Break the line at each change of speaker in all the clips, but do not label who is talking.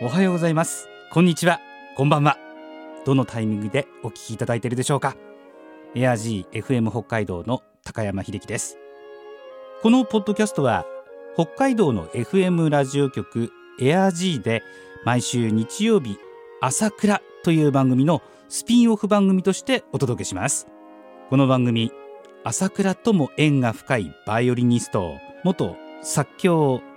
おはようございます。こんにちは。こんばんは。どのタイミングでお聞きいただいているでしょうか。エア G FM 北海道の高山秀樹です。このポッドキャストは北海道の FM ラジオ局エア G で毎週日曜日朝倉という番組のスピンオフ番組としてお届けします。この番組朝倉とも縁が深いバイオリニスト元作協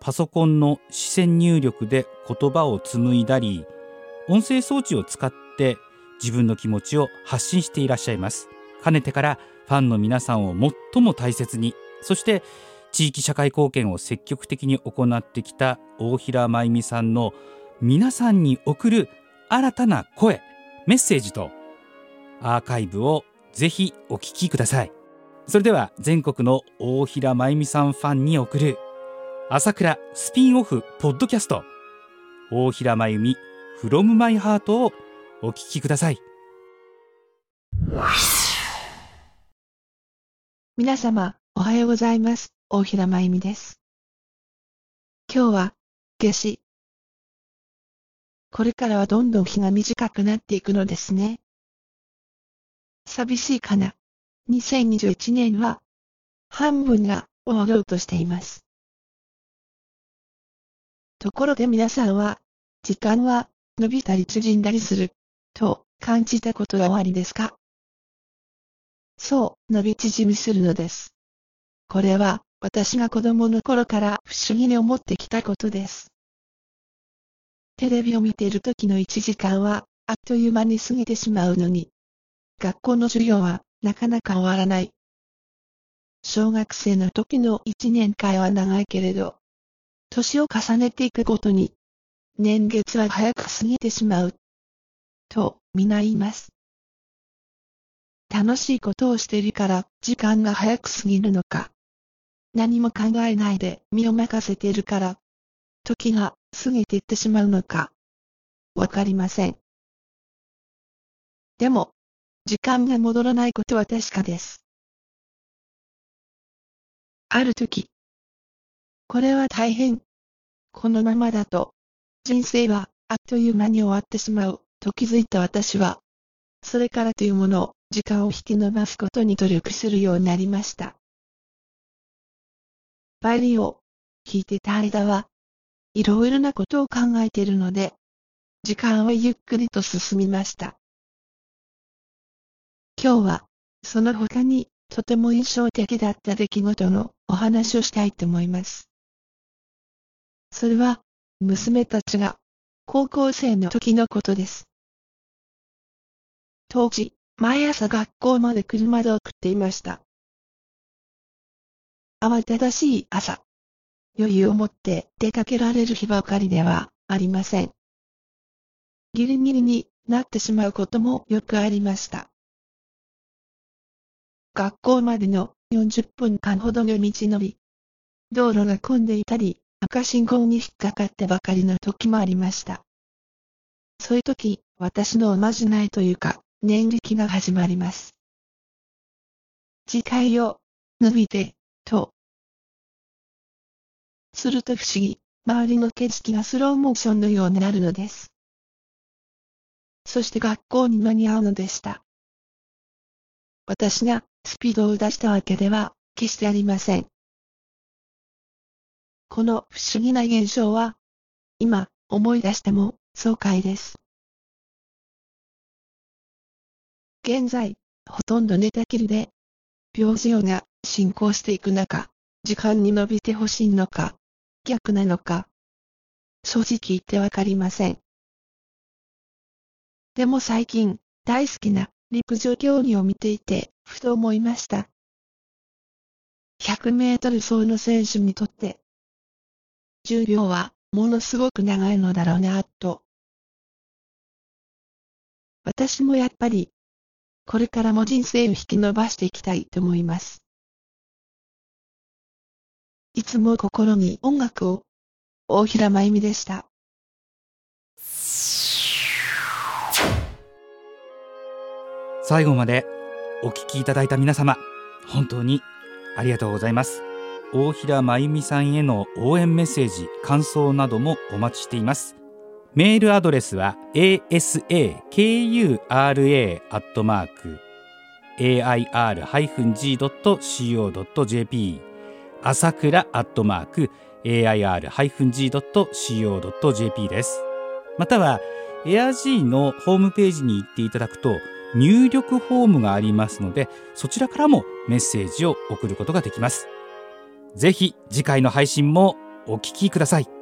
パソコンの視線入力で言葉を紡いだり音声装置を使って自分の気持ちを発信していらっしゃいます。かねてからファンの皆さんを最も大切にそして地域社会貢献を積極的に行ってきた大平真由美さんの皆さんに送る新たな声メッセージとアーカイブをぜひお聞きください。それでは全国の大平真由美さんファンに送る朝倉スピンオフポッドキャスト大平真由美 from my heart をお聞きください
皆様、おはようございます。大平真由美です。今日は、夏至。これからはどんどん日が短くなっていくのですね。寂しいかな。2021年は、半分が終わろうとしています。ところで皆さんは、時間は伸びたり縮んだりする、と感じたことはおありですか？そう、伸び縮みするのです。これは、私が子供の頃から不思議に思ってきたことです。テレビを見ている時の1時間は、あっという間に過ぎてしまうのに、学校の授業は、なかなか終わらない。小学生の時の1年間は長いけれど、年を重ねていくごとに、年月は早く過ぎてしまう。と、皆言います。楽しいことをしているから時間が早く過ぎるのか。何も考えないで身を任せているから時が過ぎていってしまうのか。わかりません。でも、時間が戻らないことは確かです。ある時、これは大変。このままだと、人生はあっという間に終わってしまうと気づいた私は、それからというものを時間を引き延ばすことに努力するようになりました。バイリを弾いてた間は、いろいろなことを考えているので、時間はゆっくりと進みました。今日は、その他にとても印象的だった出来事のお話をしたいと思います。それは、娘たちが高校生の時のことです。当時、毎朝学校まで車で送っていました。慌ただしい朝。余裕を持って出かけられる日ばかりではありません。ギリギリになってしまうこともよくありました。学校までの40分間ほどの道のり。道路が混んでいたり、赤信号に引っかかってばかりの時もありました。そういう時、私のおまじないというか、念力が始まります。次回を伸びて、と。すると不思議、周りの景色がスローモーションのようになるのです。そして学校に間に合うのでした。私がスピードを出したわけでは決してありません。この不思議な現象は、今思い出しても爽快です。現在、ほとんど寝たきりで、病状が進行していく中、時間に伸びてほしいのか、逆なのか、正直言ってわかりません。でも最近、大好きな陸上競技を見ていて、ふと思いました。100メートル走の選手にとって、10秒はものすごく長いのだろうな、と。私もやっぱり、これからも人生を引き伸ばしていきたいと思います。いつも心に音楽を、大平真由美でした。
最後までお聞きいただいた皆様、本当にありがとうございます。大平真由美さんへの応援メッセージ、感想などもお待ちしています。メールアドレスは asakura.air-g.co.jp 朝倉アットマーク air-g.co.jp です。または AirG のホームページに行っていただくと入力フォームがありますのでそちらからもメッセージを送ることができます。ぜひ次回の配信もお聴きください。